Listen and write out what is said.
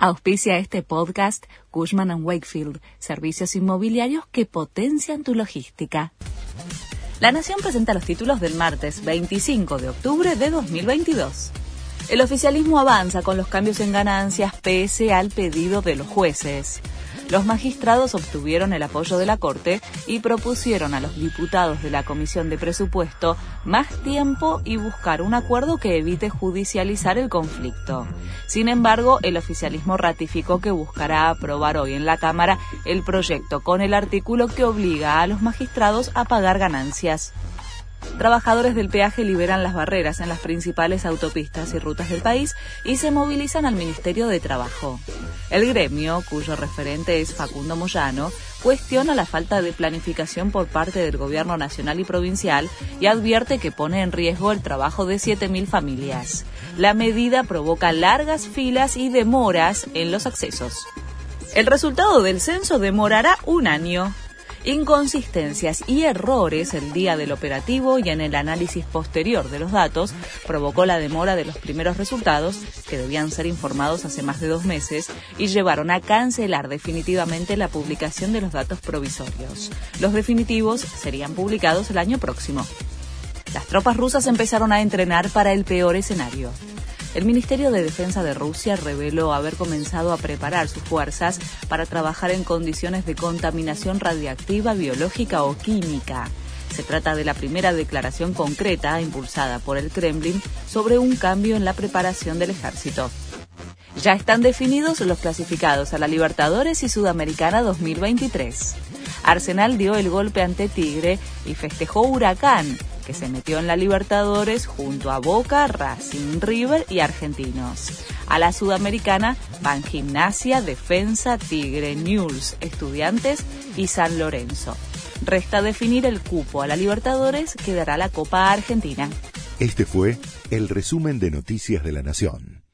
Auspicia este podcast Cushman ⁇ Wakefield, servicios inmobiliarios que potencian tu logística. La Nación presenta los títulos del martes 25 de octubre de 2022. El oficialismo avanza con los cambios en ganancias pese al pedido de los jueces los magistrados obtuvieron el apoyo de la Corte y propusieron a los diputados de la Comisión de Presupuesto más tiempo y buscar un acuerdo que evite judicializar el conflicto. Sin embargo, el oficialismo ratificó que buscará aprobar hoy en la Cámara el proyecto con el artículo que obliga a los magistrados a pagar ganancias. Trabajadores del peaje liberan las barreras en las principales autopistas y rutas del país y se movilizan al Ministerio de Trabajo. El gremio, cuyo referente es Facundo Moyano, cuestiona la falta de planificación por parte del gobierno nacional y provincial y advierte que pone en riesgo el trabajo de 7.000 familias. La medida provoca largas filas y demoras en los accesos. El resultado del censo demorará un año inconsistencias y errores el día del operativo y en el análisis posterior de los datos provocó la demora de los primeros resultados, que debían ser informados hace más de dos meses, y llevaron a cancelar definitivamente la publicación de los datos provisorios. Los definitivos serían publicados el año próximo. Las tropas rusas empezaron a entrenar para el peor escenario. El Ministerio de Defensa de Rusia reveló haber comenzado a preparar sus fuerzas para trabajar en condiciones de contaminación radiactiva, biológica o química. Se trata de la primera declaración concreta impulsada por el Kremlin sobre un cambio en la preparación del ejército. Ya están definidos los clasificados a la Libertadores y Sudamericana 2023. Arsenal dio el golpe ante Tigre y festejó Huracán, que se metió en la Libertadores junto a Boca, Racing River y Argentinos. A la Sudamericana van Gimnasia, Defensa, Tigre, News, Estudiantes y San Lorenzo. Resta definir el cupo a la Libertadores que dará la Copa Argentina. Este fue el resumen de Noticias de la Nación.